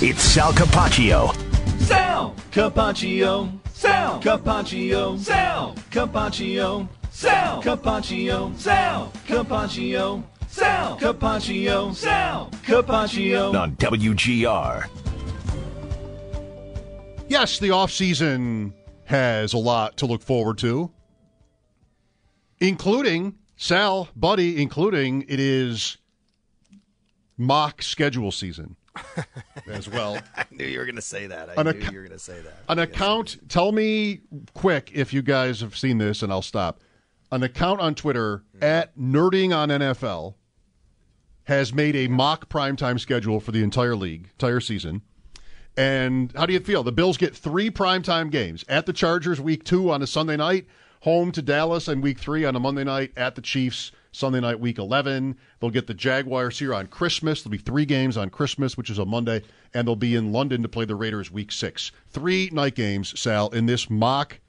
It's Sal Capaccio. Sal Capaccio. Sal Capaccio. Sal Capaccio. Sal Capaccio. Sal Capaccio. Sal Capaccio. Sal Capaccio. On WGR. Yes, the offseason has a lot to look forward to, including Sal, Buddy, including it is mock schedule season as well. I knew you were going to say that. I An knew ac- you were going to say that. An account, tell me quick if you guys have seen this and I'll stop. An account on Twitter mm-hmm. at Nerding on NFL has made a mock primetime schedule for the entire league, entire season. And how do you feel? The Bills get three primetime games at the Chargers week two on a Sunday night, home to Dallas and week three on a Monday night at the Chiefs Sunday night week 11. They'll get the Jaguars here on Christmas. There'll be three games on Christmas, which is a Monday, and they'll be in London to play the Raiders week six. Three night games, Sal, in this mock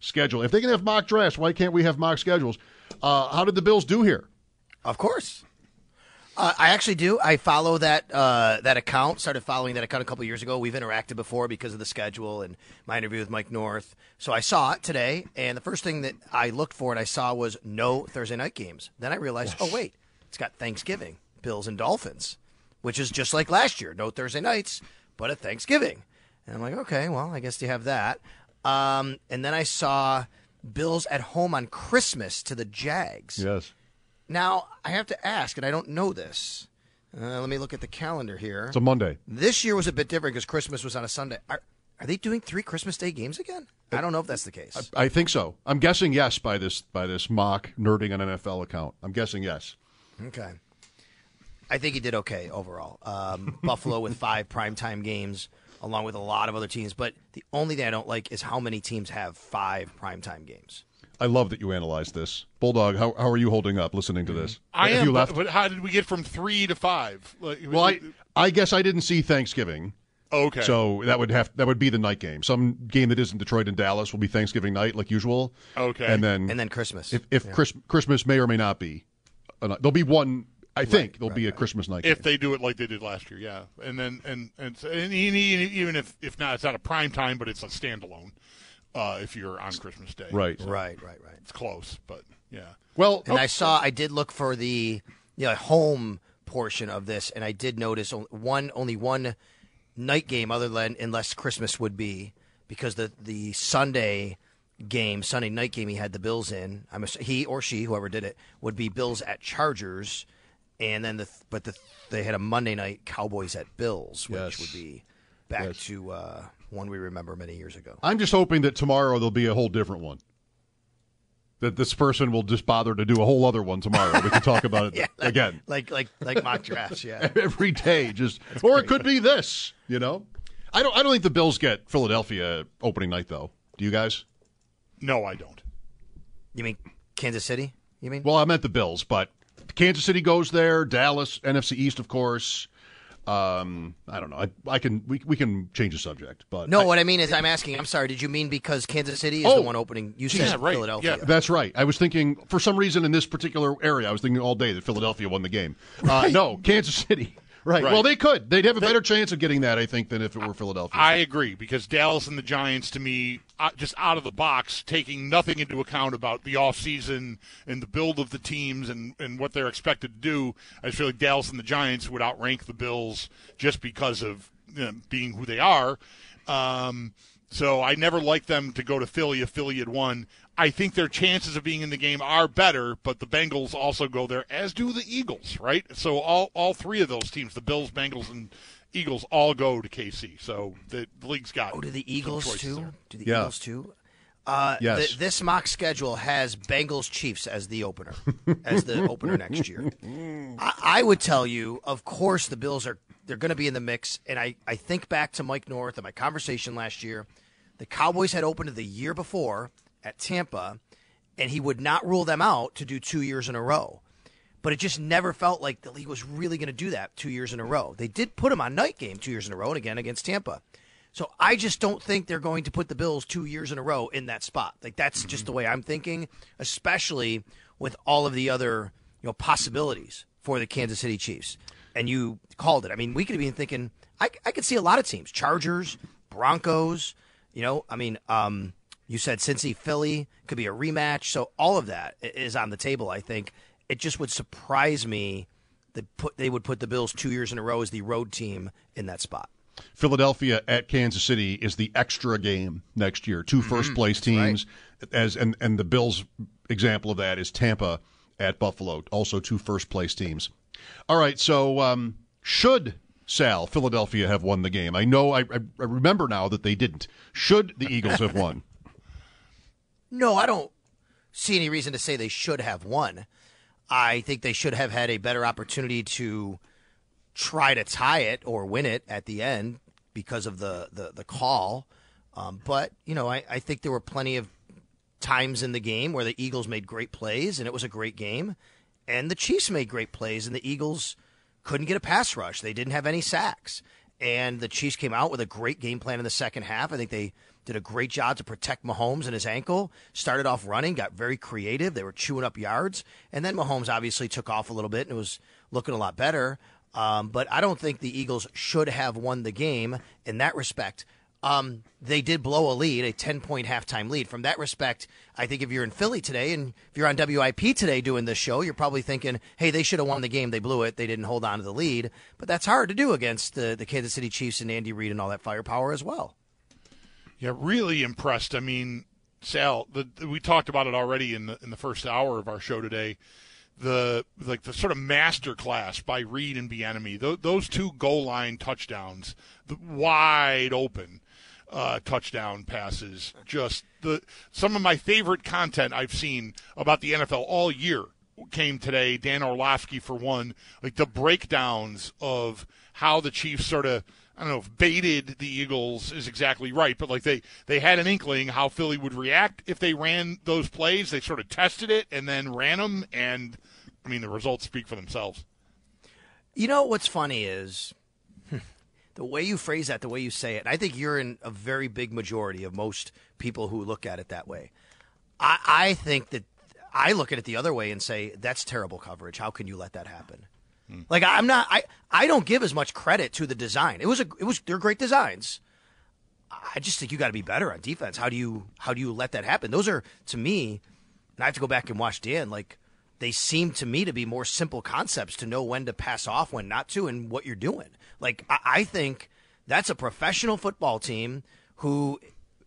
schedule. If they can have mock drafts, why can't we have mock schedules? Uh, how did the Bills do here? Of course. Uh, I actually do. I follow that uh, that account. Started following that account a couple years ago. We've interacted before because of the schedule and my interview with Mike North. So I saw it today, and the first thing that I looked for and I saw was no Thursday night games. Then I realized, oh wait, it's got Thanksgiving, Bills and Dolphins, which is just like last year. No Thursday nights, but at Thanksgiving. And I'm like, okay, well, I guess you have that. Um, and then I saw Bills at home on Christmas to the Jags. Yes. Now, I have to ask, and I don't know this. Uh, let me look at the calendar here. It's a Monday. This year was a bit different because Christmas was on a Sunday. Are, are they doing three Christmas Day games again? I don't know if that's the case. I think so. I'm guessing yes by this by this mock nerding an NFL account. I'm guessing yes. Okay. I think he did okay overall. Um, Buffalo with five primetime games, along with a lot of other teams. But the only thing I don't like is how many teams have five primetime games. I love that you analyzed this. Bulldog, how, how are you holding up listening to this? I Have am, you but, left? but how did we get from three to five? Like, well, I, I guess I didn't see Thanksgiving. Oh, okay. So that would have that would be the night game. Some game that isn't Detroit and Dallas will be Thanksgiving night, like usual. Okay. And then And then Christmas. if, if Yeah. Chris, Christmas may or may not be, a night- there'll be one. I think there'll right, be a right. Christmas night. if game. they do it like they did last year, yeah, and then and and, so- and e- e- even if if not, it's not a prime time, but it's a standalone. Uh, if you're on Christmas Day, right, right, right, right. It's close, but yeah. Well, And I saw, I did look for the you know, home portion of this, and I did notice one only one night game other than unless Christmas would be because the the Sunday game, Sunday night game, he had the Bills in. I'm ass- he or she, whoever did it, would be Bills at Chargers, and then the but the they had a Monday night Cowboys at Bills, which Yes. would be back Yes. to uh, one we remember many years ago. I'm just hoping that tomorrow there'll be a whole different one. That this person will just bother to do a whole other one tomorrow. We can talk about it Yeah, like- again like like like mock drafts, yeah. every day. Just or it could be this. You know, I don't. I don't think the Bills get Philadelphia opening night though. Do you guys? No, I don't. You mean Kansas City? You mean? Well, I meant the Bills, but Kansas City goes there. Dallas, NFC East, of course. Um, I don't know. I, I can we, we can change the subject, but No, I- what I mean is, I'm asking. I'm sorry. Did you mean because Kansas City is Oh. the one opening? You said Yeah, right. Philadelphia. Yeah. That's right. I was thinking for some reason in this particular area, I was thinking all day that Philadelphia won the game. Uh, no, Kansas City. Right. Right. Well, they could. They'd have a better chance of getting that, I think, than if it were Philadelphia. I agree because Dallas and the Giants, to me, uh, just out of the box, taking nothing into account about the offseason and the build of the teams and, and what they're expected to do, I just feel like Dallas and the Giants would outrank the Bills just because of you know, being who they are. Um, so I never liked them to go to Philly if Philly had won. I think their chances of being in the game are better, but the Bengals also go there, as do the Eagles, right? So all all three of those teams, the Bills, Bengals, and Eagles, all go to KC. So the, the league's got. Oh, do the Eagles too? there. Do the Yeah. Eagles too? Uh, Yes. th- this mock schedule has Bengals Chiefs as the opener, as the opener next year. I, I would tell you, of course, the Bills are they're going to be in the mix. And I, I think back to Mike North and my conversation last year. The Cowboys had opened the year before at Tampa, and he would not rule them out to do two years in a row. But it just never felt like the league was really going to do that two years in a row. They did put him on night game two years in a row, and again against Tampa. So I just don't think they're going to put the Bills two years in a row in that spot. Like that's just the way I'm thinking, especially with all of the other you know possibilities for the Kansas City Chiefs. And you called it. I mean, we could have been thinking. I, I could see a lot of teams: Chargers, Broncos. You know, I mean, um, you said Cincy, Philly could be a rematch. So all of that is on the table. I think it just would surprise me that put they would put the Bills two years in a row as the road team in that spot. Philadelphia at Kansas City is the extra game next year. 2 first place teams, as and and the Bills example of that is Tampa at Buffalo, also two first place teams. All right, so um, should Sal Philadelphia have won the game? I know I, I remember now that they didn't. Should the Eagles have won? No, I don't see any reason to say they should have won. I think they should have had a better opportunity to try to tie it or win it at the end because of the, the, the call. Um, but, you know, I, I think there were plenty of times in the game where the Eagles made great plays and it was a great game. And the Chiefs made great plays and the Eagles couldn't get a pass rush. They didn't have any sacks. And the Chiefs came out with a great game plan in the second half. I think they did a great job to protect Mahomes and his ankle. Started off running, got very creative. They were chewing up yards. And then Mahomes obviously took off a little bit and was looking a lot better. Um, but I don't think the Eagles should have won the game in that respect. Um, they did blow a lead, a 10 point halftime lead. From that respect, I think if you're in Philly today and if you're on WIP today doing this show, you're probably thinking, hey, they should have won the game. They blew it. They didn't hold on to the lead. But that's hard to do against the, the Kansas City Chiefs and Andy Reid and all that firepower as well. Yeah, really impressed. I mean, Sal, the, we talked about it already in the in the first hour of our show today. The like the sort of master class by Reid and Bieniemy. Those, those two goal line touchdowns, the wide open uh, touchdown passes. Just the some of my favorite content I've seen about the NFL all year came today. Dan Orlovsky for one, like the breakdowns of how the Chiefs sort of I don't know if baited the Eagles is exactly right, but like they they had an inkling how Philly would react if they ran those plays. They sort of tested it and then ran them, and I mean the results speak for themselves. You know what's funny is hmm, the way you phrase that, the way you say it. I think you're in a very big majority of most people who look at it that way. I, I think that I look at it the other way and say that's terrible coverage. How can you let that happen? Like I'm not. I I don't give as much credit to the design. It was a. It was. They're great designs. I just think you got to be better on defense. How do you how do you let that happen? Those are to me, and I have to go back and watch Dan. Like they seem to me to be more simple concepts to know when to pass off, when not to, and what you're doing. Like I, I think that's a professional football team who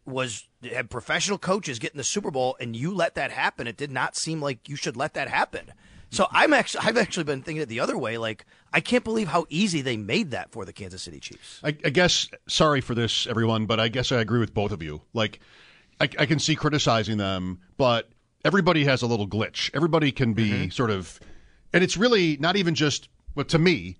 was had professional coaches getting the Super Bowl, and you let that happen. It did not seem like you should let that happen. So I'm actually I've actually been thinking it the other way. Like I can't believe how easy they made that for the Kansas City Chiefs. I, I guess sorry for this, everyone, but I guess I agree with both of you. Like, I, I can see criticizing them, but everybody has a little glitch. Everybody can be mm-hmm. sort of, and it's really not even just. But to me,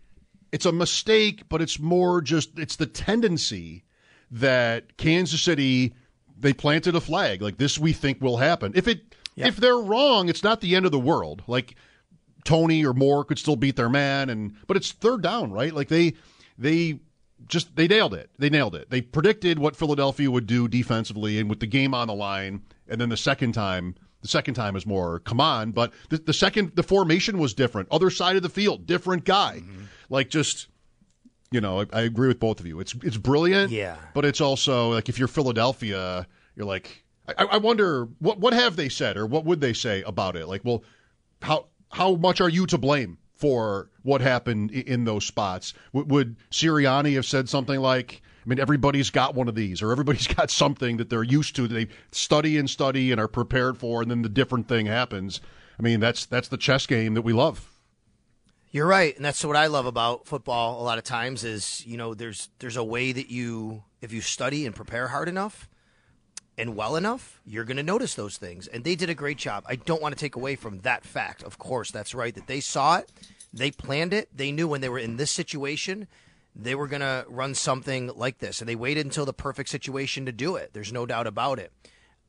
it's a mistake, but it's more just it's the tendency that Kansas City they planted a flag like this. We think will happen. If it if they're wrong, it's not the end of the world. Like Toney or Moore could still beat their man, and but it's third down, right? Like they they just they nailed it. They nailed it. They predicted what Philadelphia would do defensively, and with the game on the line, and then the second time. The second time is more, come on, but the, the second, the formation was different. Other side of the field, different guy. Mm-hmm. Like just, You know, I, I agree with both of you. It's it's brilliant. Yeah. But it's also like if you're Philadelphia, you're like, I, I wonder what what have they said or what would they say about it? Like, well, how how much are you to blame for what happened in those spots? Would, Sirianni have said something like? I mean, everybody's got one of these, or everybody's got something that they're used to. That they study and study and are prepared for, and then the different thing happens. I mean, that's that's the chess game that we love. You're right, and that's what I love about football. A lot of times is you know there's there's a way that you if you study and prepare hard enough and well enough, you're going to notice those things. And they did a great job. I don't want to take away from that fact. Of course, that's right that they saw it, they planned it, they knew when they were in this situation. They were going to run something like this, and they waited until the perfect situation to do it. There's no doubt about it.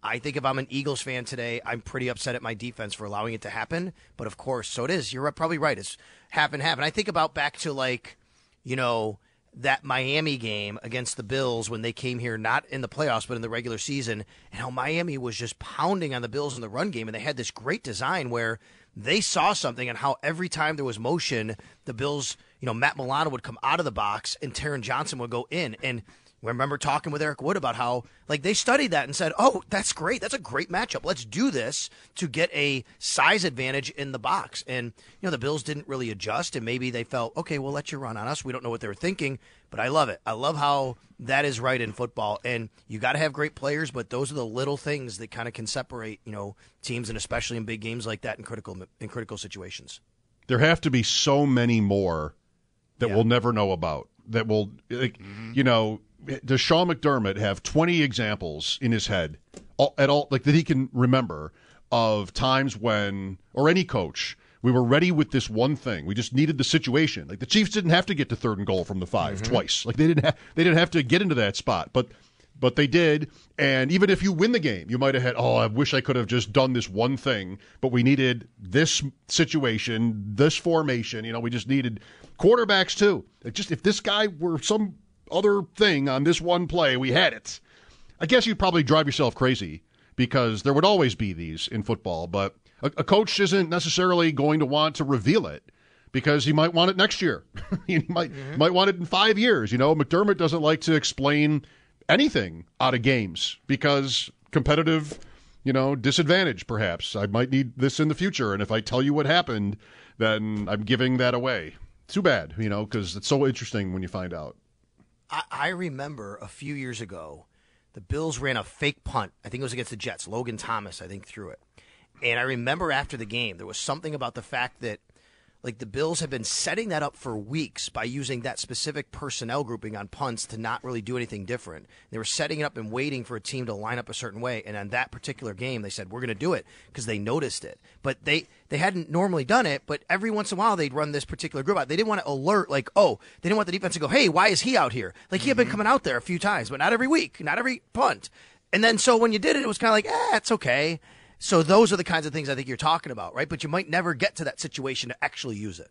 I think if I'm an Eagles fan today, I'm pretty upset at my defense for allowing it to happen. But of course, so it is. You're probably right. It's half and half. And I think about back to like, you know, that Miami game against the Bills when they came here, not in the playoffs, but in the regular season, and how Miami was just pounding on the Bills in the run game. And they had this great design where they saw something and how every time there was motion, the Bills, you know, Matt Milano would come out of the box and Taron Johnson would go in. And I remember talking with Eric Wood about how like they studied that and said, "Oh, that's great. That's a great matchup. Let's do this to get a size advantage in the box." And you know, the Bills didn't really adjust and maybe they felt, "Okay, we'll let you run on us." We don't know what they were thinking, but I love it. I love how that is right in football. And you got to have great players, but those are the little things that kind of can separate, you know, teams and especially in big games like that in critical in critical situations. There have to be so many more that Yeah. we'll never know about. That will, like, mm-hmm. you know, does Sean McDermott have 20 examples in his head all, at all, like that he can remember of times when, or any coach, we were ready with this one thing. We just needed the situation. Like the Chiefs didn't have to get to third and goal from the 5 mm-hmm. twice. Like they didn't have, they didn't have to get into that spot, but but they did. And even if you win the game, you might have had, oh, I wish I could have just done this one thing, but we needed this situation, this formation. You know, we just needed quarterbacks too. It just if this guy were some other thing on this one play, we had it. I guess you'd probably drive yourself crazy because there would always be these in football, but a, a coach isn't necessarily going to want to reveal it because he might want it next year. he might mm-hmm. might want it in five years. You know, McDermott doesn't like to explain anything out of games because competitive, you know, disadvantage. Perhaps I might need this in the future, and if I tell you what happened, then I'm giving that away. Too bad, you know, because it's so interesting when you find out. I, I remember a few years ago, the Bills ran a fake punt. I think it was against the Jets. Logan Thomas, I think, threw it. And I remember after the game, there was something about the fact that, like, the Bills have been setting that up for weeks by using that specific personnel grouping on punts to not really do anything different. They were setting it up and waiting for a team to line up a certain way. And on that particular game, they said, we're going to do it because they noticed it. But they, they hadn't normally done it, but every once in a while they'd run this particular group out. They didn't want to alert, like, oh, they didn't want the defense to go, hey, why is he out here? Like, he had been coming out there a few times, but not every week, not every punt. And then so when you did it, it was kind of like, eh, it's okay. So those are the kinds of things I think you're talking about, right? But you might never get to that situation to actually use it.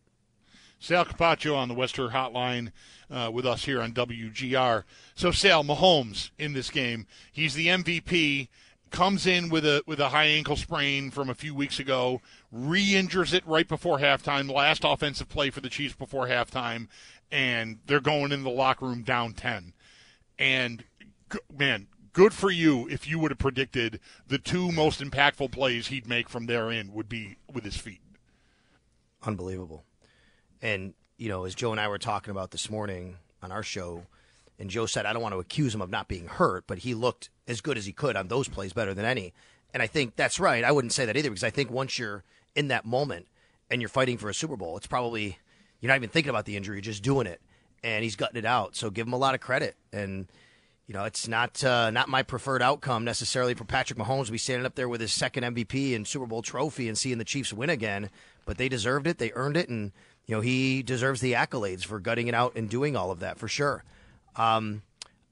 Sal Capaccio on the Western Hotline uh, with us here on WGR. So Sal Mahomes in this game, he's the MVP. Comes in with a with a high ankle sprain from a few weeks ago, re-injures it right before halftime. Last offensive play for the Chiefs before halftime, and they're going in the locker room down ten. And man, good for you if you would have predicted the two most impactful plays he'd make from there in would be with his feet. unbelievable. And you know, as Joe and I were talking about this morning on our show, and Joe said, I don't want to accuse him of not being hurt, but he looked as good as he could on those plays, better than any. And I think that's right. I wouldn't say that either because I think once you're in that moment and you're fighting for a Super Bowl, it's probably you're not even thinking about the injury, you're just doing it. And he's gutting it out. So give him a lot of credit. And you know, it's not uh, not my preferred outcome necessarily for Patrick Mahomes to be standing up there with his second MVP and Super Bowl trophy and seeing the Chiefs win again. But they deserved it. They earned it, and you know he deserves the accolades for gutting it out and doing all of that for sure. Um,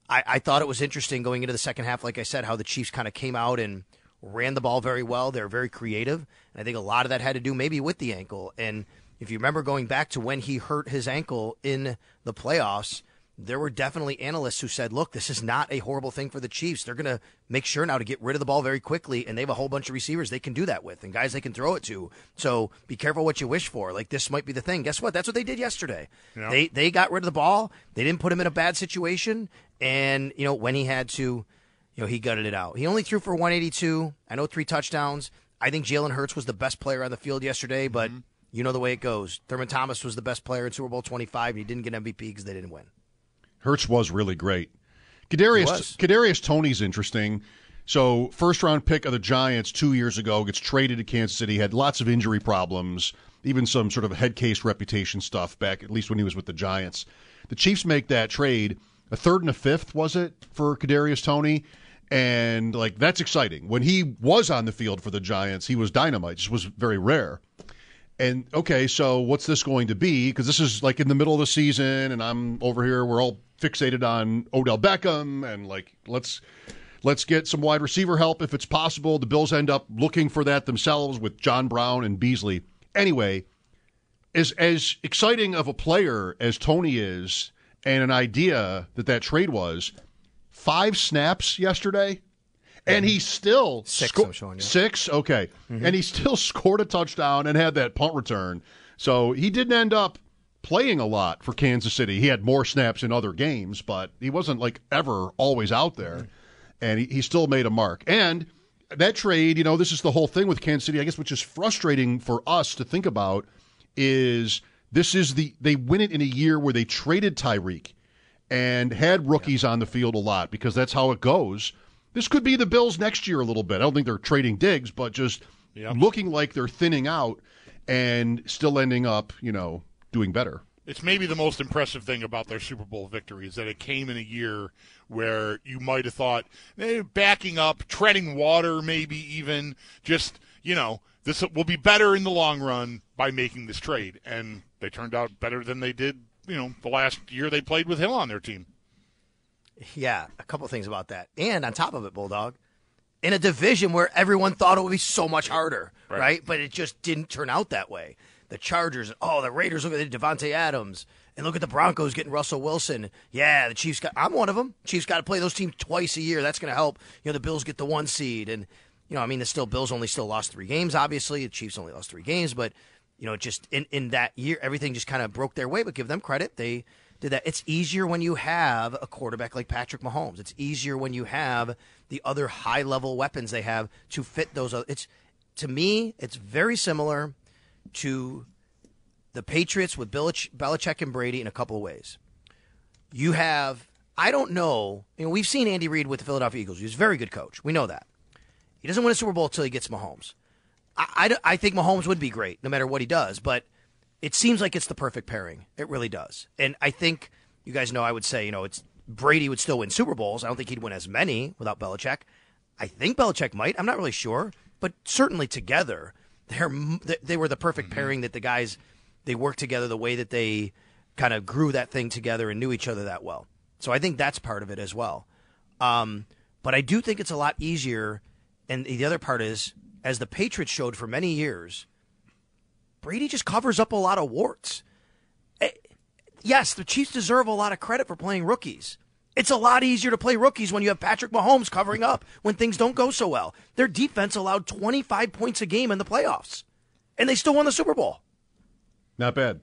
I, I thought it was interesting going into the second half, like I said, how the Chiefs kind of came out and ran the ball very well. They're very creative, and I think a lot of that had to do maybe with the ankle. And if you remember going back to when he hurt his ankle in the playoffs, there were definitely analysts who said, look, this is not a horrible thing for the Chiefs. They're going to make sure now to get rid of the ball very quickly, and they have a whole bunch of receivers they can do that with and guys they can throw it to. So be careful what you wish for. Like, this might be the thing. Guess what? That's what they did yesterday. Yeah. They, they got rid of the ball, they didn't put him in a bad situation, and, you know, when he had to, you know, he gutted it out. He only threw for 182. I know three touchdowns. I think Jalen Hurts was the best player on the field yesterday, but mm-hmm. you know the way it goes. Thurman Thomas was the best player in Super Bowl 25, and he didn't get MVP because they didn't win. Hurts was really great. Kadarius. Kadarius Toney's interesting. So first round pick of the Giants two years ago gets traded to Kansas City. Had lots of injury problems, even some sort of head case reputation stuff back at least when he was with the Giants. The Chiefs make that trade. A third and a fifth was it for Kadarius Tony, and like that's exciting. When he was on the field for the Giants, he was dynamite. Just was very rare. And okay, so what's this going to be? Because this is like in the middle of the season, and I'm over here. We're all fixated on Odell Beckham, and like let's let's get some wide receiver help if it's possible. The Bills end up looking for that themselves with John Brown and Beasley. Anyway, as as exciting of a player as Toney is, and an idea that that trade was, five snaps yesterday, and he still Six, sco- showing. Six, okay, mm-hmm. and he still scored a touchdown and had that punt return. So he didn't end up playing a lot for Kansas City. He had more snaps in other games, but he wasn't like ever always out there, and he, he still made a mark. And that trade, you know, this is the whole thing with Kansas City. I guess which is frustrating for us to think about is this is the they win it in a year where they traded Tyreek and had rookies on the field a lot because that's how it goes. This could be the Bills next year a little bit. I don't think they're trading Diggs, but just Yep. looking like they're thinning out and still ending up, you know, doing better. It's maybe the most impressive thing about their Super Bowl victory is that it came in a year where you might have thought eh, backing up, treading water, maybe even just you know this will be better in the long run by making this trade, and they turned out better than they did. You know, the last year they played with Hill on their team. Yeah, a couple things about that. And on top of it, Bulldog, in a division where everyone thought it would be so much harder, right? Right. But it just didn't turn out that way. The Chargers, oh, the Raiders look at Davante Adams, and look at the Broncos getting Russell Wilson. Yeah, the Chiefs got. I'm one of them. Chiefs got to play those teams twice a year. That's going to help. You know, the Bills get the one seed, and you know, I mean, the still Bills only still lost three games. Obviously, the Chiefs only lost three games, but you know, just in in that year, everything just kind of broke their way. But give them credit, they did that. It's easier when you have a quarterback like Patrick Mahomes. It's easier when you have the other high level weapons they have to fit those. It's to me, it's very similar to the Patriots with Belich- Belichick and Brady in a couple of ways. You have, I don't know, you know, we've seen Andy Reid with the Philadelphia Eagles. He's a very good coach. We know that. He doesn't win a Super Bowl until he gets Mahomes. I, I, I think Mahomes would be great no matter what he does, but it seems like it's the perfect pairing. It really does. And I think you guys know I would say, you know, it's Brady would still win Super Bowls. I don't think he'd win as many without Belichick. I think Belichick might. I'm not really sure, but certainly together, they're they- they were the perfect pairing that the guys they worked together the way that they kind of grew that thing together and knew each other that well. So I think that's part of it as well. Um, but I do think it's a lot easier. And the other part is, as the Patriots showed for many years, Brady just covers up a lot of warts. Eh, Yes, the Chiefs deserve a lot of credit for playing rookies. It's a lot easier to play rookies when you have Patrick Mahomes covering up when things don't go so well. Their defense allowed 25 points a game in the playoffs, and they still won the Super Bowl. Not bad.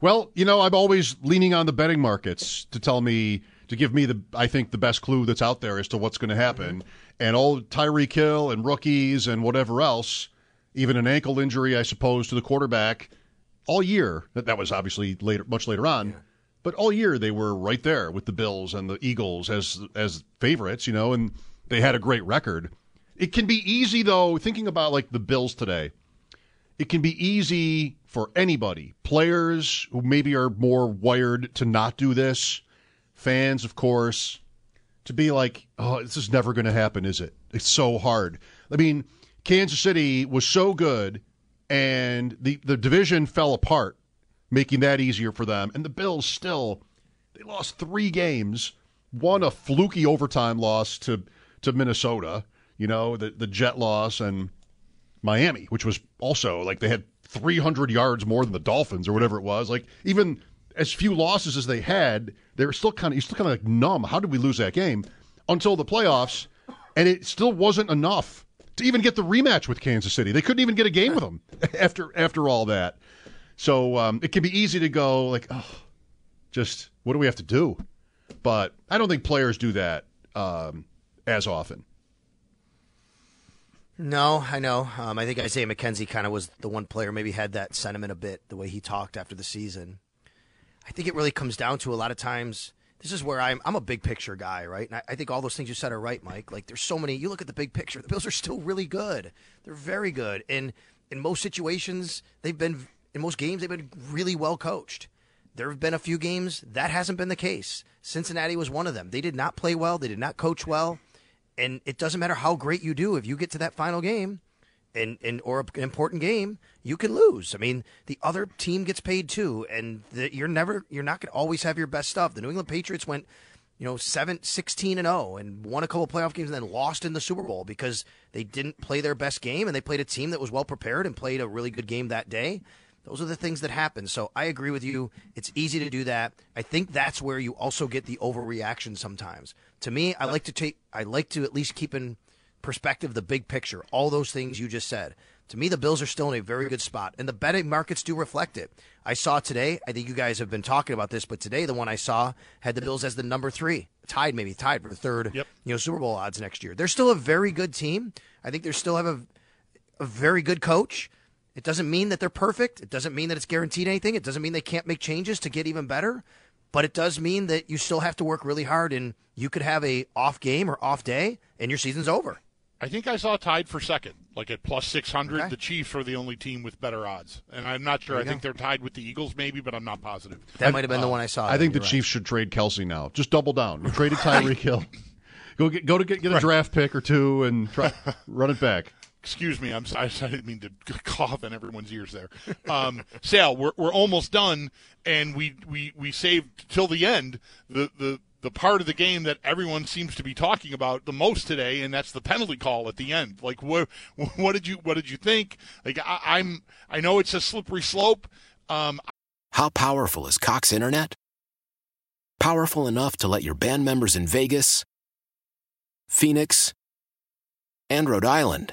Well, you know, I'm always leaning on the betting markets to tell me to give me the I think the best clue that's out there as to what's going to happen. And all Tyreek Hill and rookies and whatever else, even an ankle injury, I suppose, to the quarterback, all year. That that was obviously later, much later on. But all year they were right there with the Bills and the Eagles as as favorites, you know, and they had a great record. It can be easy though, thinking about like the Bills today it can be easy for anybody, players who maybe are more wired to not do this, fans, of course, to be like, oh, this is never going to happen, is it? It's so hard. I mean, Kansas City was so good, and the, the division fell apart, making that easier for them. And the Bills still, they lost three games, won a fluky overtime loss to, to Minnesota, you know, the, the Jet loss, and Miami, which was also like they had 300 yards more than the Dolphins or whatever it was. Like even as few losses as they had, they were still kind of you're still kind of like numb. How did we lose that game? Until the playoffs, and it still wasn't enough to even get the rematch with Kansas City. They couldn't even get a game with them after after all that. So um, it can be easy to go like, oh, just what do we have to do? But I don't think players do that um, as often. No, I know. Um, I think Isaiah McKenzie kind of was the one player maybe had that sentiment a bit the way he talked after the season. I think it really comes down to a lot of times. This is where I'm. I'm a big picture guy, right? And I, I think all those things you said are right, Mike. Like there's so many. You look at the big picture. The Bills are still really good. They're very good, and in most situations, they've been in most games they've been really well coached. There have been a few games that hasn't been the case. Cincinnati was one of them. They did not play well. They did not coach well and it doesn't matter how great you do if you get to that final game and, and or an important game you can lose i mean the other team gets paid too and the, you're never you're not going to always have your best stuff the new england patriots went you know 7 16 and 0 and won a couple playoff games and then lost in the super bowl because they didn't play their best game and they played a team that was well prepared and played a really good game that day those are the things that happen. So I agree with you. It's easy to do that. I think that's where you also get the overreaction sometimes. To me, I like to take I like to at least keep in perspective the big picture. All those things you just said. To me, the Bills are still in a very good spot, and the betting markets do reflect it. I saw today. I think you guys have been talking about this, but today the one I saw had the Bills as the number three, tied maybe tied for the third, Yep. you know, Super Bowl odds next year. They're still a very good team. I think they still have a a very good coach. It doesn't mean that they're perfect. It doesn't mean that it's guaranteed anything. It doesn't mean they can't make changes to get even better. But it does mean that you still have to work really hard, and you could have a off game or off day, and your season's over. I think I saw tied for second, like at plus 600. Okay. The Chiefs are the only team with better odds. And I'm not sure. I think they're tied with the Eagles, maybe, but I'm not positive. That might have been the one I saw. I think the You're right. Chiefs should trade Kelce now. Just double down. You traded Tyreek Hill. Go get go to get, get a draft pick or two and try run it back. Excuse me, I'm sorry. I didn't mean to cough in everyone's ears there. Um, Sal, we're, we're almost done, and we, we, we saved till the end the, the, the part of the game that everyone seems to be talking about the most today, and that's the penalty call at the end. Like, what what did you what did you think? Like, I, I'm I know it's a slippery slope. Um, How powerful is Cox Internet? Powerful enough to let your band members in Vegas, Phoenix, and Rhode Island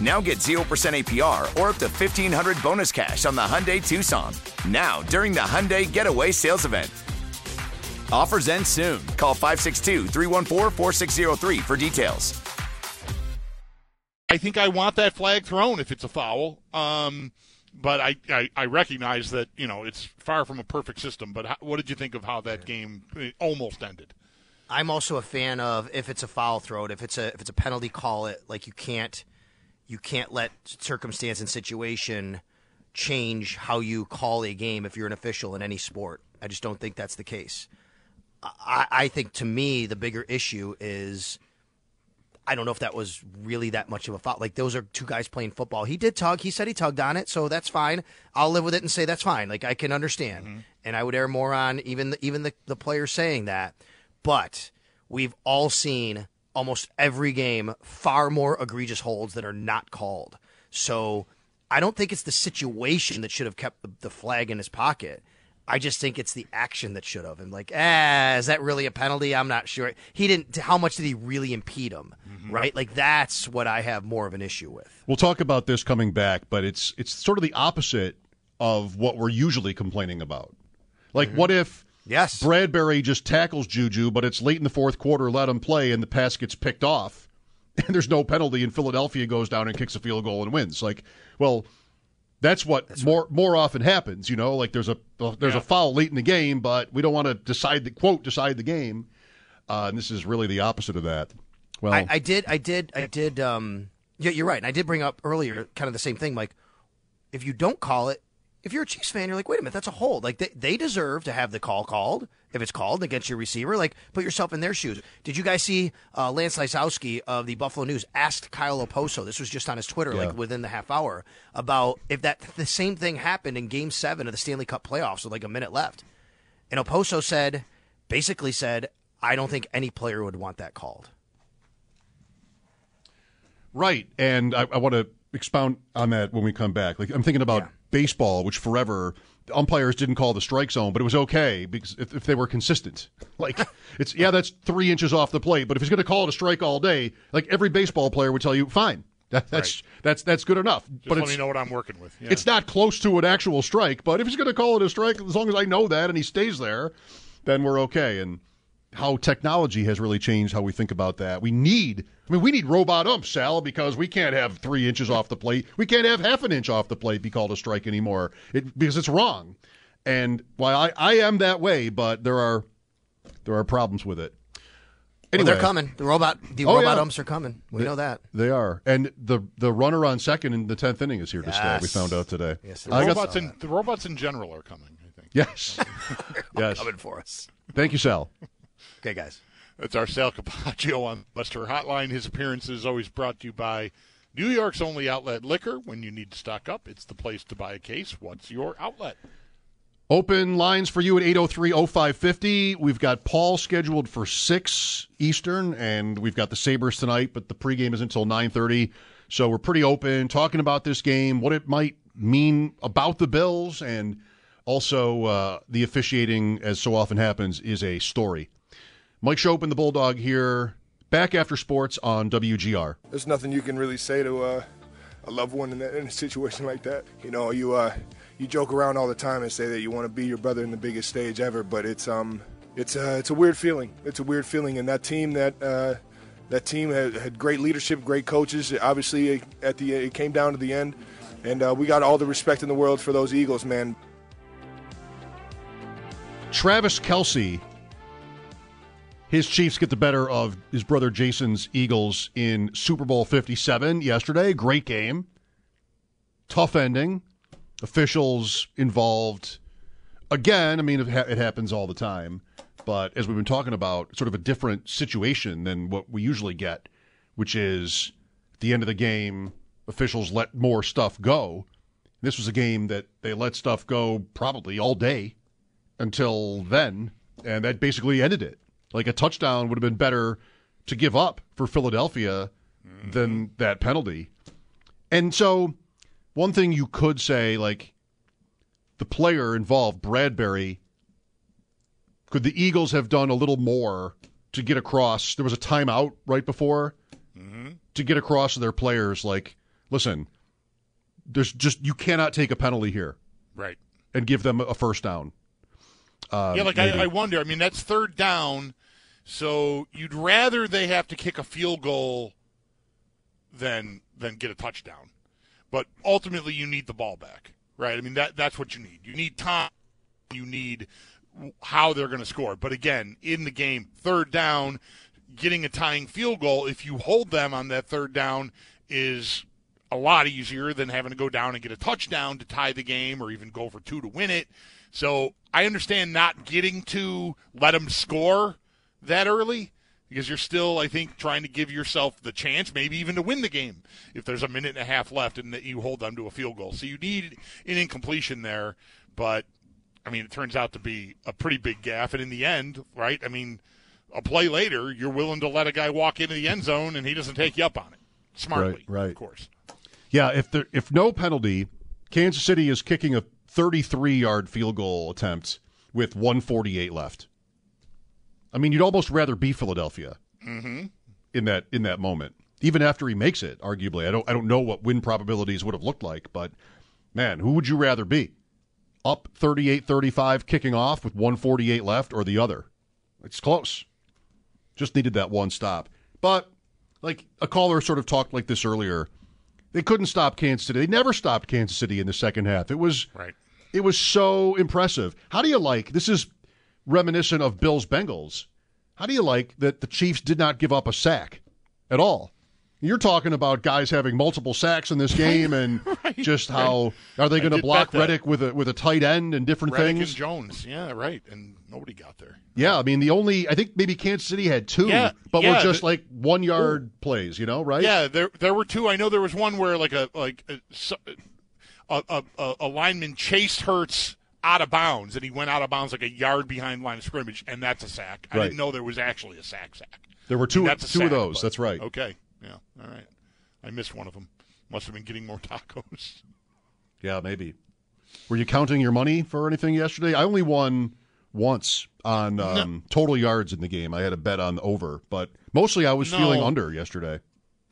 Now get 0% APR or up to 1500 bonus cash on the Hyundai Tucson. Now, during the Hyundai Getaway Sales Event. Offers end soon. Call 562 314 4603 for details. I think I want that flag thrown if it's a foul. Um, but I, I, I recognize that you know it's far from a perfect system. But how, what did you think of how that game eh, almost ended? I'm also a fan of if it's a foul, throw it. If it's a if it's a penalty, call it. Like you can't you can't let circumstance and situation change how you call a game if you're an official in any sport. I just don't think that's the case. I, I think to me the bigger issue is I don't know if that was really that much of a foul. Like those are two guys playing football. He did tug. He said he tugged on it, so that's fine. I'll live with it and say that's fine. Like I can understand, Mm-hmm. and I would err more on even the, even the the player saying that. But we've all seen almost every game far more egregious holds that are not called. So I don't think it's the situation that should have kept the, the flag in his pocket. I just think it's the action that should have. And like, ah, is that really a penalty? I'm not sure. He didn't. How much did he really impede him? Right? Like that's what I have more of an issue with. We'll talk about this coming back, but it's it's sort of the opposite of what we're usually complaining about. Like, what if yes Bradberry just tackles Juju, but it's late in the fourth quarter, let him play, and the pass gets picked off, and there's no penalty, and Philadelphia goes down and kicks a field goal and wins. Like, well, that's what more more often happens. You know, like there's a there's a foul late in the game, but we don't want to decide the quote decide the game. Uh, and this is really the opposite of that. Well, I, I did, I did, I did. Um, yeah, you're right. And I did bring up earlier, kind of the same thing. Like, if you don't call it, if you're a Chiefs fan, you're like, wait a minute, that's a hold. Like, they, they deserve to have the call called if it's called against your receiver. Like, put yourself in their shoes. Did you guys see uh, Lance Lysowski of the Buffalo News asked Kyle Okposo? This was just on his Twitter, Yeah. like within the half hour, about if that the same thing happened in Game Seven of the Stanley Cup playoffs with like a minute left, and Oposo said, basically said, I don't think any player would want that called. Right, and I, I want to expound on that when we come back. Like I'm thinking about baseball, which forever umpires didn't call the strike zone, but it was okay because if, if they were consistent. Like it's yeah, that's three inches off the plate, but if he's going to call it a strike all day, like every baseball player would tell you, fine, that, that's that's that's good enough. Just but let it's me know what I'm working with. Yeah. it's not close to an actual strike. But if he's going to call it a strike, as long as I know that and he stays there, then we're okay. And how technology has really changed how we think about that. We need, I mean, we need robot umps, Sal, because we can't have three inches off the plate. We can't have half an inch off the plate be called a strike anymore it, because it's wrong. And while I, I am that way, but there are there are problems with it. Well, Anyway, they're coming. The robot, the Oh, robot yeah. umps are coming. We They- know that. They are, and the the runner on second in the tenth inning is here to stay. We found out today. Yes, the robots in the robots in general are coming. I think. yes, yes. Coming for us. Thank you, Sal. Okay, guys. That's our Sal Capaccio on Buster Hotline. His appearance is always brought to you by New York's only outlet liquor. When you need to stock up, it's the place to buy a case. What's your outlet? Open lines for you at 803-0550. We've got Paul scheduled for 6 Eastern, and we've got the Sabres tonight, but the pregame is until 9.30. So we're pretty open, talking about this game, what it might mean about the Bills, and also uh, the officiating, as so often happens, is a story. Mike Chopin, the Bulldog here, back after sports on WGR. There's nothing you can really say to uh, a loved one in, that, in a situation like that. You know, you uh, you joke around all the time and say that you want to be your brother in the biggest stage ever, but it's um it's uh, it's a weird feeling. It's a weird feeling, and that team that uh, that team had, had great leadership, great coaches. Obviously, at the it came down to the end, and uh, we got all the respect in the world for those Eagles, man. Travis Kelce, his Chiefs get the better of his brother Jason's Eagles in Super Bowl 57 yesterday. Great game. Tough ending. Officials involved. Again, I mean, it, ha- it happens all the time. But as we've been talking about, sort of a different situation than what we usually get, which is at the end of the game, officials let more stuff go. This was a game that they let stuff go probably all day until then, and that basically ended it. Like a touchdown would have been better to give up for Philadelphia than that penalty. And so, one thing you could say, like the player involved, Bradberry, could the Eagles have done a little more to get across? There was a timeout right before to get across to their players, like, listen, there's just you cannot take a penalty here, Right. and give them a first down. Um, yeah, like. I, I wonder. I mean, that's third down, so you'd rather they have to kick a field goal than than get a touchdown. But ultimately, you need the ball back, right? I mean, that that's what you need. You need time. You need how they're going to score. But again, in the game, third down, getting a tying field goal, if you hold them on that third down, is a lot easier than having to go down and get a touchdown to tie the game or even go for two to win it. So I understand not getting to let them score that early. because you're still, I think, trying to give yourself the chance, maybe even to win the game if there's a minute and a half left and that you hold them to a field goal. So you need an incompletion there, but I mean, it turns out to be a pretty big gaffe. And in the end, right? I mean, a play later, you're willing to let a guy walk into the end zone and he doesn't take you up on it. Smartly, Right, right. of course. Yeah, if there if no penalty, Kansas City is kicking a 33 yard field goal attempt with 148 left. I mean, you'd almost rather be Philadelphia Mm-hmm. in that in that moment, even after he makes it. Arguably, I don't I don't know what win probabilities would have looked like, but man, who would you rather be? Up 38-35 kicking off with 148 left, or the other? It's close. Just needed that one stop, but like a caller sort of talked like this earlier. They couldn't stop Kansas City. They never stopped Kansas City in the second half. It was right. It was so impressive. How do you like this? Is reminiscent of Bills Bengals. How do you like that the Chiefs did not give up a sack at all? You're talking about guys having multiple sacks in this game, and just how are they going to block. Reddick with a with a tight end and different Reddick things? and Jones, yeah, right, and nobody got there. Yeah, I mean the only I think maybe Kansas City had two, Yeah, but yeah, were just the- like one yard plays, you know, right? Yeah, there there were two. I know there was one where like a like a a, a, a, a lineman chased Hurts out of bounds, and he went out of bounds like a yard behind line of scrimmage, and that's a sack. I Right. didn't know there was actually a sack sack. There were two that's two of those. but- That's right. Okay, yeah, all right. I missed one of them. Must have been getting more tacos. Yeah, maybe. Were you counting your money for anything yesterday? I only won once on um, total yards in the game. I had a bet on over, but mostly I was No. feeling under yesterday.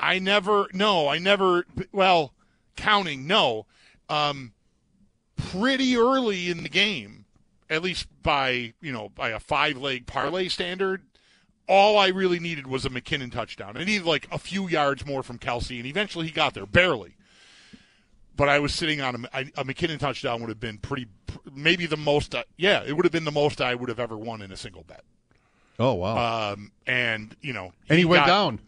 I never, no, I never, well, counting, no. Um, pretty early in the game, at least by, you know, by a five leg parlay standard, all I really needed was a McKinnon touchdown. I needed like a few yards more from Kelce, and eventually he got there, barely. But I was sitting on a, a McKinnon touchdown would have been pretty, maybe the most, uh, yeah, it would have been the most I would have ever won in a single bet. Oh wow! Um, and you know, and he, went got- down.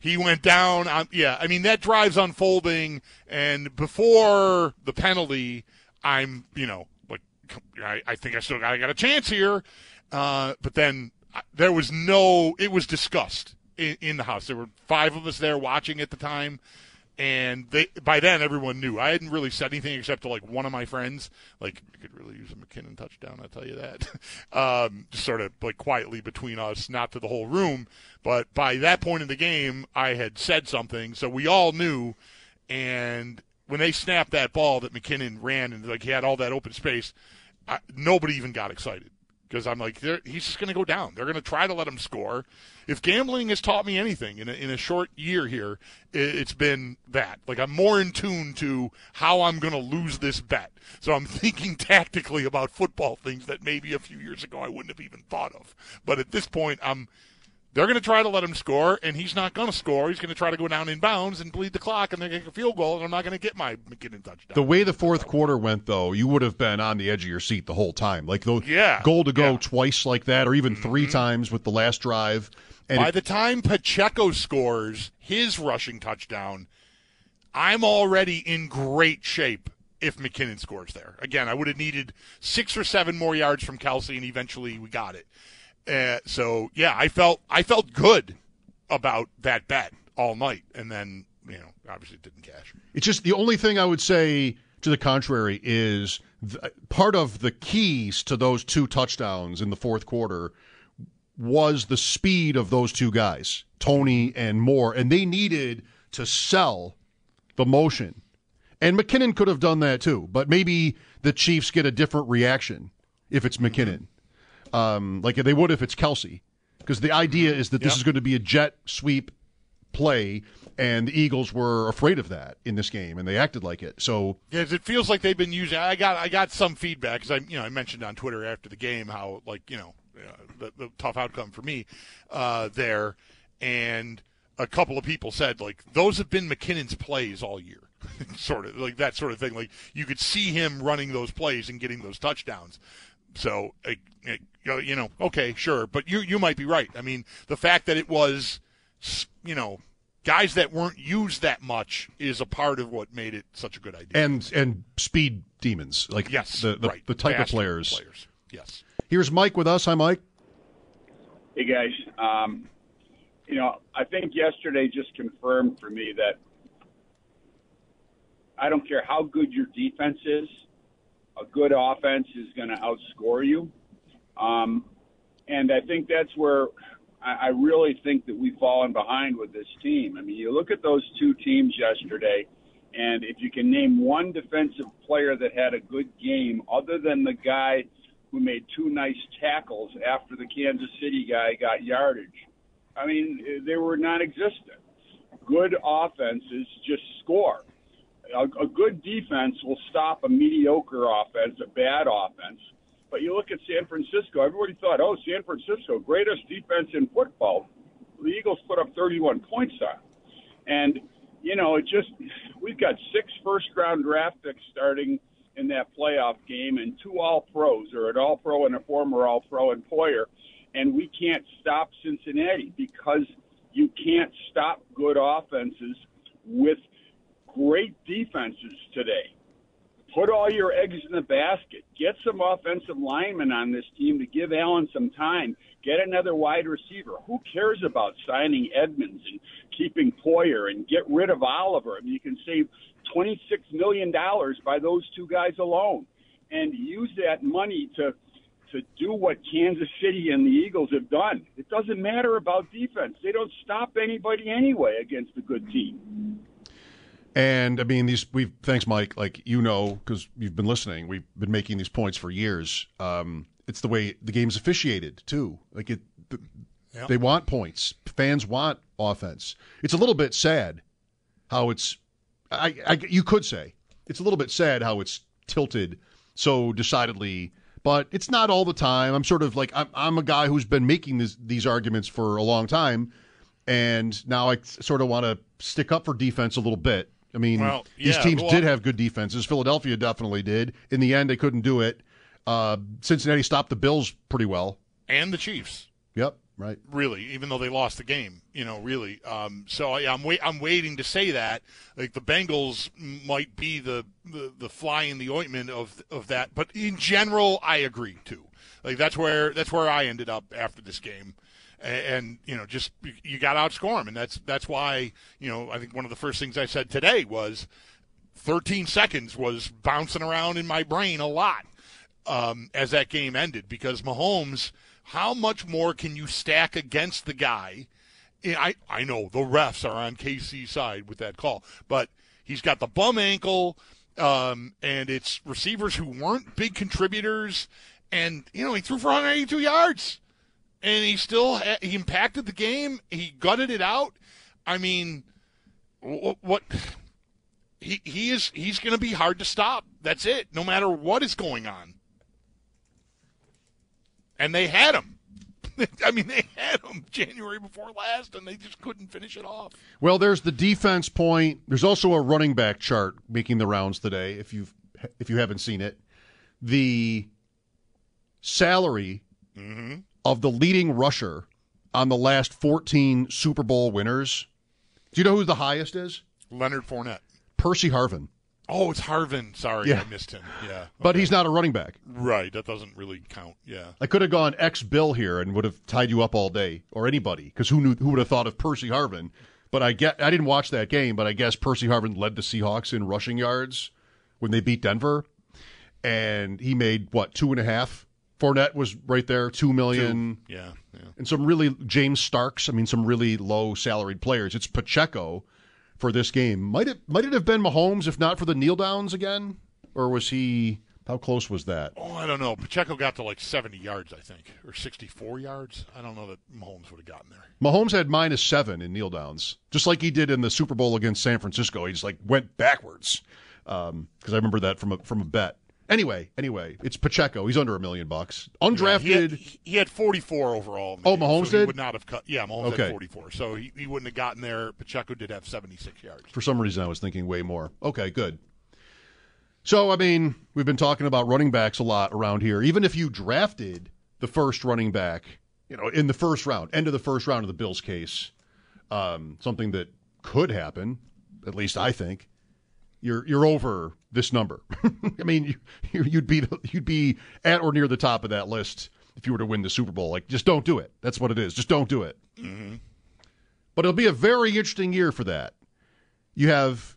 he went down. On, yeah, I mean that drive's unfolding, and before the penalty, I'm you know like I, I think I still got, I got a chance here, uh, but then uh, there was no. It was discussed in, in the house. There were five of us there watching at the time. And they, by then, everyone knew. I hadn't really said anything except to like one of my friends. Like, I could really use a McKinnon touchdown. I'll tell you that. um, just sort of like quietly between us, not to the whole room. But by that point in the game, I had said something, so we all knew. And when they snapped that ball that McKinnon ran and like he had all that open space, I, nobody even got excited because I'm like, he's just going to go down. They're going to try to let him score. If gambling has taught me anything in a, in a short year here, i it's been that. Like I'm more in tune to how I'm going to lose this bet. So I'm thinking tactically about football things that maybe a few years ago I wouldn't have even thought of. But at this point, I'm. They're going to try to let him score, and he's not going to score. He's going to try to go down in bounds and bleed the clock, and they're going to get a field goal, and I'm not going to get my McKinnon touchdown. The way the fourth quarter went, though, you would have been on the edge of your seat the whole time. Like the Yeah, goal to go twice like that, or even 3 mm-hmm. times with the last drive. And By it- the time Pacheco scores his rushing touchdown, I'm already in great shape if McKinnon scores there. Again, I would have needed six or seven more yards from Kelce, and eventually we got it. Uh, so yeah, I felt I felt good about that bet all night, and then you know obviously it didn't cash. It's just the only thing I would say to the contrary is th- part of the keys to those two touchdowns in the fourth quarter was the speed of those two guys, Toney and Moore, and they needed to sell the motion. And McKinnon could have done that too, but maybe the Chiefs get a different reaction if it's McKinnon, um, like they would if it's Kelce, because the idea is that this Yep. is going to be a jet sweep play, and the Eagles were afraid of that in this game, and they acted like it. So Yeah, it feels like they've been using. I got I got some feedback because I you know I mentioned on Twitter after the game how like you know uh, the, the tough outcome for me uh, there, and a couple of people said like those have been McKinnon's plays all year, sort of like that sort of thing. Like you could see him running those plays and getting those touchdowns. So uh, uh, you know, okay, sure, but you you might be right. I mean, the fact that it was you know guys that weren't used that much is a part of what made it such a good idea. and and speed demons, like Yes, the the, right. the type Fast of players. players. Yes. Here's Mike with us. Hi, Mike. Hey guys, um, you know, I think yesterday just confirmed for me that I don't care how good your defense is, a good offense is going to outscore you. Um, and I think that's where I, I really think that we've fallen behind with this team. I mean, you look at those two teams yesterday, and if you can name one defensive player that had a good game other than the guy who made two nice tackles after the Kansas City guy got yardage, I mean, they were non existent. Good offenses just score. A, a good defense will stop a mediocre offense, a bad offense. But you look at San Francisco, everybody thought, oh, San Francisco, greatest defense in football. The Eagles put up 31 points on. And, you know, it just, we've got six first round draft picks starting in that playoff game and two all pros, or an all pro and a former all pro in Poyer. And we can't stop Cincinnati because you can't stop good offenses with great defenses today. Put all your eggs in the basket. Get some offensive linemen on this team to give Allen some time. Get another wide receiver. Who cares about signing Edmunds and keeping Poyer and get rid of Oliver? I mean, you can save $26 million by those two guys alone and use that money to to do what Kansas City and the Eagles have done. It doesn't matter about defense. They don't stop anybody anyway against a good team. And I mean, these we thanks, Mike. Like you know, because you've been listening, we've been making these points for years. Um, it's the way the game's officiated too. Like it, the, Yep. they want points. Fans want offense. It's a little bit sad how it's. I, I you could say it's a little bit sad how it's tilted so decidedly, but it's not all the time. I'm sort of like I'm, I'm a guy who's been making this, these arguments for a long time, and now I sort of want to stick up for defense a little bit. I mean, Well, these teams well- did have good defenses. Philadelphia definitely did. In the end, they couldn't do it. Uh, Cincinnati stopped the Bills pretty well. and the Chiefs. Yep, right. Really, even though they lost the game, you know, really. Um, so yeah, I'm wait, I'm waiting to say that like the Bengals might be the, the the fly in the ointment of of that, but in general, I agree too. Like that's where that's where I ended up after this game. And, you know, just you got to outscore them, and that's that's why you know I think one of the first things I said today was 13 seconds was bouncing around in my brain a lot um, as that game ended. Because Mahomes, how much more can you stack against the guy? I, I know the refs are on KC's side with that call, but he's got the bum ankle, um, and it's receivers who weren't big contributors, and you know he threw for 182 yards, and he still ha- he impacted the game. He gutted it out. I mean, what? what he, he is he's going to be hard to stop. That's it. No matter what is going on and they had him. I mean, they had him January before last, and they just couldn't finish it off. Well, there's the defense point. There's also a running back chart making the rounds today. If you've if you haven't seen it, the salary mm-hmm. Of the leading rusher on the last 14 Super Bowl winners. Do you know who the highest is? Leonard Fournette. Percy Harvin. Oh, it's Harvin. Sorry, Yeah. I missed him. Yeah, But he's not a running back. right. That doesn't really count. Yeah. I could have gone ex Bill here and would have tied you up all day, or anybody, because who knew who would have thought of Percy Harvin? But I get I didn't watch that game, but I guess Percy Harvin led the Seahawks in rushing yards when they beat Denver, and he made what two and a half. Fournette was right there, two million, Yeah. Yeah. and some really James Starks. I mean, some really low salaried players. It's Pacheco for this game. Might it might it have been Mahomes if not for the kneel downs again, or was he? How close was that? Oh, I don't know. Pacheco got to like 70 yards, I think, or 64 yards. I don't know that Mahomes would have gotten there. Mahomes had minus seven in kneel downs, just like he did in the Super Bowl against San Francisco. He just like went backwards um, because I remember that from a from a bet. Anyway, anyway, it's Pacheco. He's under a million bucks. Yeah, Undrafted. he, had, he had 44 overall. Oh, game, Mahomes so he did? would not have cut. Yeah, Mahomes Okay. had 44, so he, he wouldn't have gotten there. Pacheco did have 76 yards. For some reason, I was thinking way more. Okay, good. So, I mean, we've been talking about running backs a lot around here. Even if you drafted the first running back, you know, in the first round, end of the first round of the Bills case, um, something that could happen, at least I think, you're you're over this number. I mean, you, you'd be you'd be at or near the top of that list if you were to win the Super Bowl. Like, just don't do it. That's what it is. Just don't do it. Mm-hmm. But it'll be a very interesting year for that. You have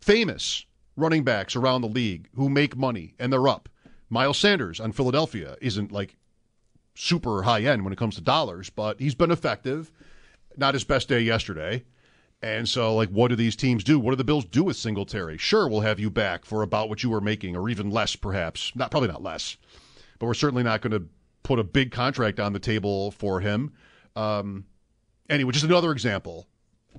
famous running backs around the league who make money and they're up. Miles Sanders on Philadelphia isn't like super high end when it comes to dollars, but he's been effective. Not his best day yesterday. And so, like, what do these teams do? What do the Bills do with Singletary? Sure, we'll have you back for about what you were making, or even less, perhaps. Not probably not less, but we're certainly not going to put a big contract on the table for him. Um, anyway, just another example.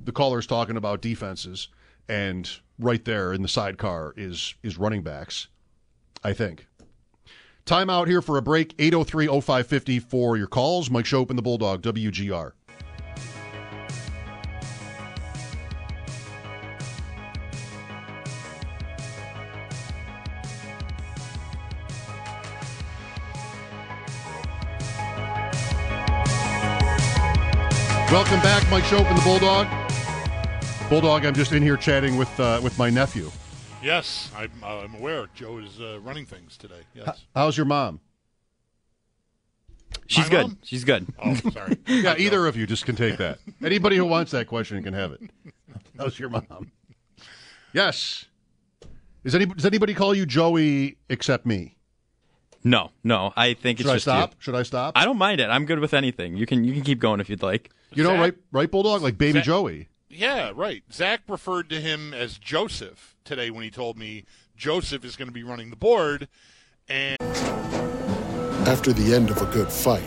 The caller is talking about defenses, and right there in the sidecar is is running backs. I think. Time out here for a break. 803 0550 for your calls. Mike Schopp and the Bulldog, WGR. Welcome back, Mike Schopp and the Bulldog. Bulldog, I'm just in here chatting with uh, with my nephew. Yes, I'm, uh, I'm aware. Joe is uh, running things today. Yes. How's your mom? She's My good. mom? She's good. Oh, sorry. Yeah, either of you just can take that. Anybody who wants that question can have it. How's your mom? Yes. Is any does anybody call you Joey except me? No, no. I think it's Should I just stop? you. Should I stop? I don't mind it. I'm good with anything. You can you can keep going if you'd like. You know, Zach- right, right, Bulldog, like Baby Zach- Joey. Yeah, right. Zach referred to him as Joseph today when he told me Joseph is going to be running the board. And After the end of a good fight,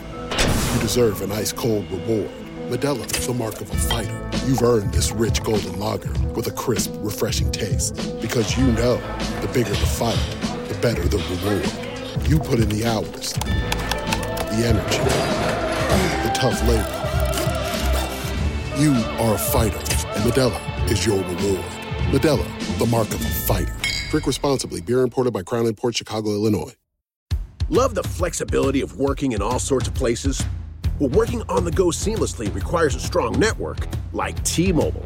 you deserve an ice cold reward. Modelo is the mark of a fighter. You've earned this rich golden lager with a crisp, refreshing taste. Because you know the bigger the fight, the better the reward. You put in the hours, the energy, the tough labor. You are a fighter, and Modelo is your reward. Modelo, the mark of a fighter. Drink responsibly. Beer imported by Crown Port Chicago, Illinois. Love the flexibility of working in all sorts of places? Well, working on the go seamlessly requires a strong network like T Mobile.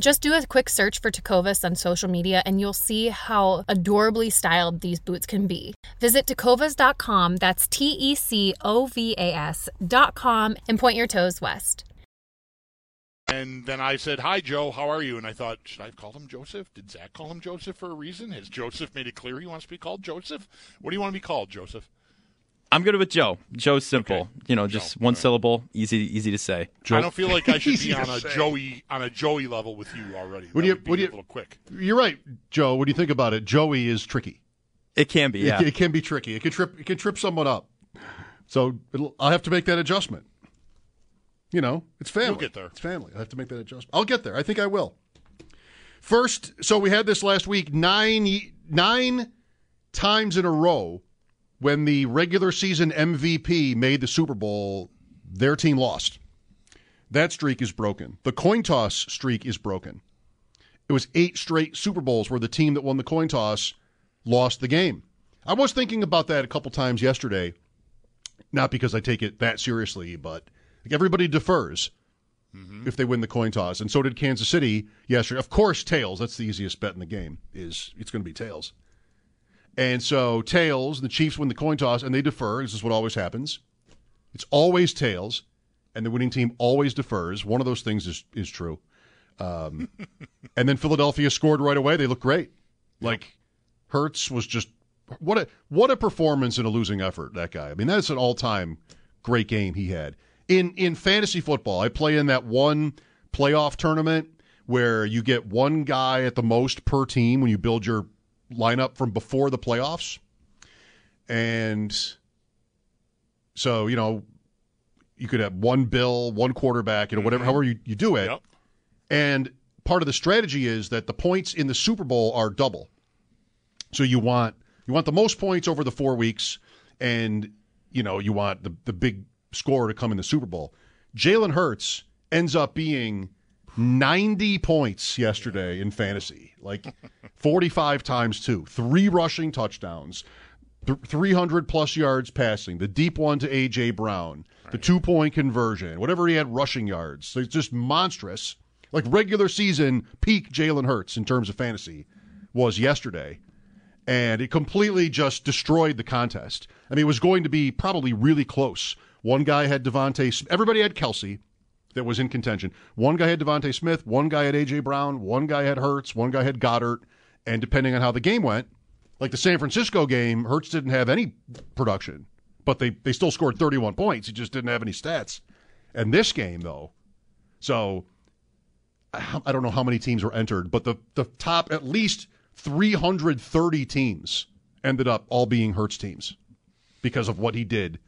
Just do a quick search for Tecovas on social media and you'll see how adorably styled these boots can be. Visit tecovas.com, that's T E C O V A S.com, and point your toes west. and then I said, "Hi, Joe. How are you?" And I thought, should I have called him Joseph? Did Zach call him Joseph for a reason? Has Joseph made it clear he wants to be called Joseph? What do you want to be called, Joseph? I'm good with Joe. Joe's simple. You know, just one syllable, easy easy to say. I don't feel like I should be on a say. Joey on a Joey level with you already. What do you? be What do a little quick. You're right, Joe. What do you think about it? Joey is tricky. It can be, yeah. It, it can be tricky. It can trip. It can trip someone up. So it'll, I'll have to make that adjustment. You know, it's family. You'll get there. It's family. I have to make that adjustment. I'll get there. I think I will. First, so we had this last week nine nine times in a row when the regular season MVP made the Super Bowl, their team lost. That streak is broken. The coin toss streak is broken. It was eight straight Super Bowls where the team that won the coin toss lost the game. I was thinking about that a couple times yesterday, not because I take it that seriously, but like everybody defers mm-hmm. if they win the coin toss, and so did Kansas City yesterday. Of course, tails. That's the easiest bet in the game. Is it's going to be tails. And so tails, the Chiefs win the coin toss, and they defer. This is what always happens. It's always tails, and the winning team always defers. One of those things is is true. Um, and then Philadelphia scored right away. They look great. Like Hurts was just what a what a performance in a losing effort. That guy. I mean, that's an all time great game he had in in fantasy football. I play in that one playoff tournament where you get one guy at the most per team when you build your lineup from before the playoffs, and so you know you could have one bill, one quarterback, you know, whatever, mm-hmm. however you, you do it. Yep. And part of the strategy is that the points in the Super Bowl are double. So you want you want the most points over the four weeks, and you know you want the the big score to come in the Super Bowl. Jalen Hurts ends up being 90 points yesterday in fantasy, like 45 times two, three rushing touchdowns, th- 300 plus yards passing, the deep one to AJ Brown, the two point conversion, whatever he had rushing yards. So it's just monstrous. Like regular season peak Jalen Hurts in terms of fantasy was yesterday. And it completely just destroyed the contest. I mean, it was going to be probably really close. One guy had DeVonta. Everybody had Kelce that was in contention. One guy had DeVonta Smith. One guy had AJ Brown. One guy had Hurts, One guy had Goedert. And depending on how the game went, like the San Francisco game, Hurts didn't have any production, but they they still scored 31 points. He just didn't have any stats. And this game, though, so I don't know how many teams were entered, but the the top at least 330 teams ended up all being Hurts teams because of what he did.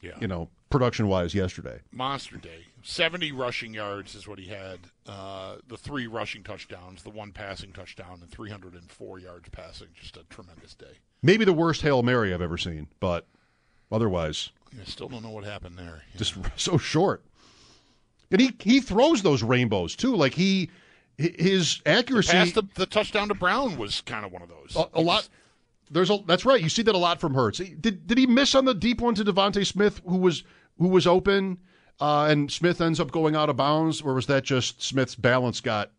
Yeah. You know, production wise yesterday. Monster day. 70 rushing yards is what he had. Uh, the three rushing touchdowns, the one passing touchdown, and 304 yards passing. Just a tremendous day. Maybe the worst Hail Mary I've ever seen, but otherwise. I still don't know what happened there. Just so short. And he, he throws those rainbows too. Like he, his accuracy. The pass the, the touchdown to Brown was kind of one of those. A, a lot. There's a that's right. You see that a lot from Hurts. Did did he miss on the deep one to DeVonta Smith, who was who was open, uh, and Smith ends up going out of bounds, or was that just Smith's balance got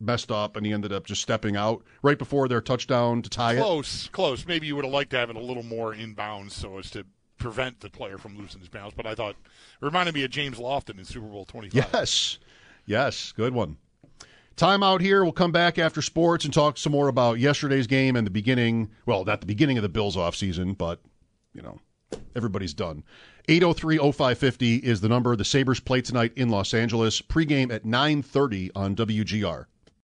messed up and he ended up just stepping out right before their touchdown to tie close, it? Close, close. Maybe you would have liked to have it a little more in bounds so as to prevent the player from losing his balance. But I thought it reminded me of James Lofton in Super Bowl twenty five. Yes, yes, good one. Time out here. We'll come back after sports and talk some more about yesterday's game and the beginning. Well, not the beginning of the Bills off season, but you know, everybody's done. 803-0550 is the number. The Sabres play tonight in Los Angeles. Pregame at 9:30 on WGR.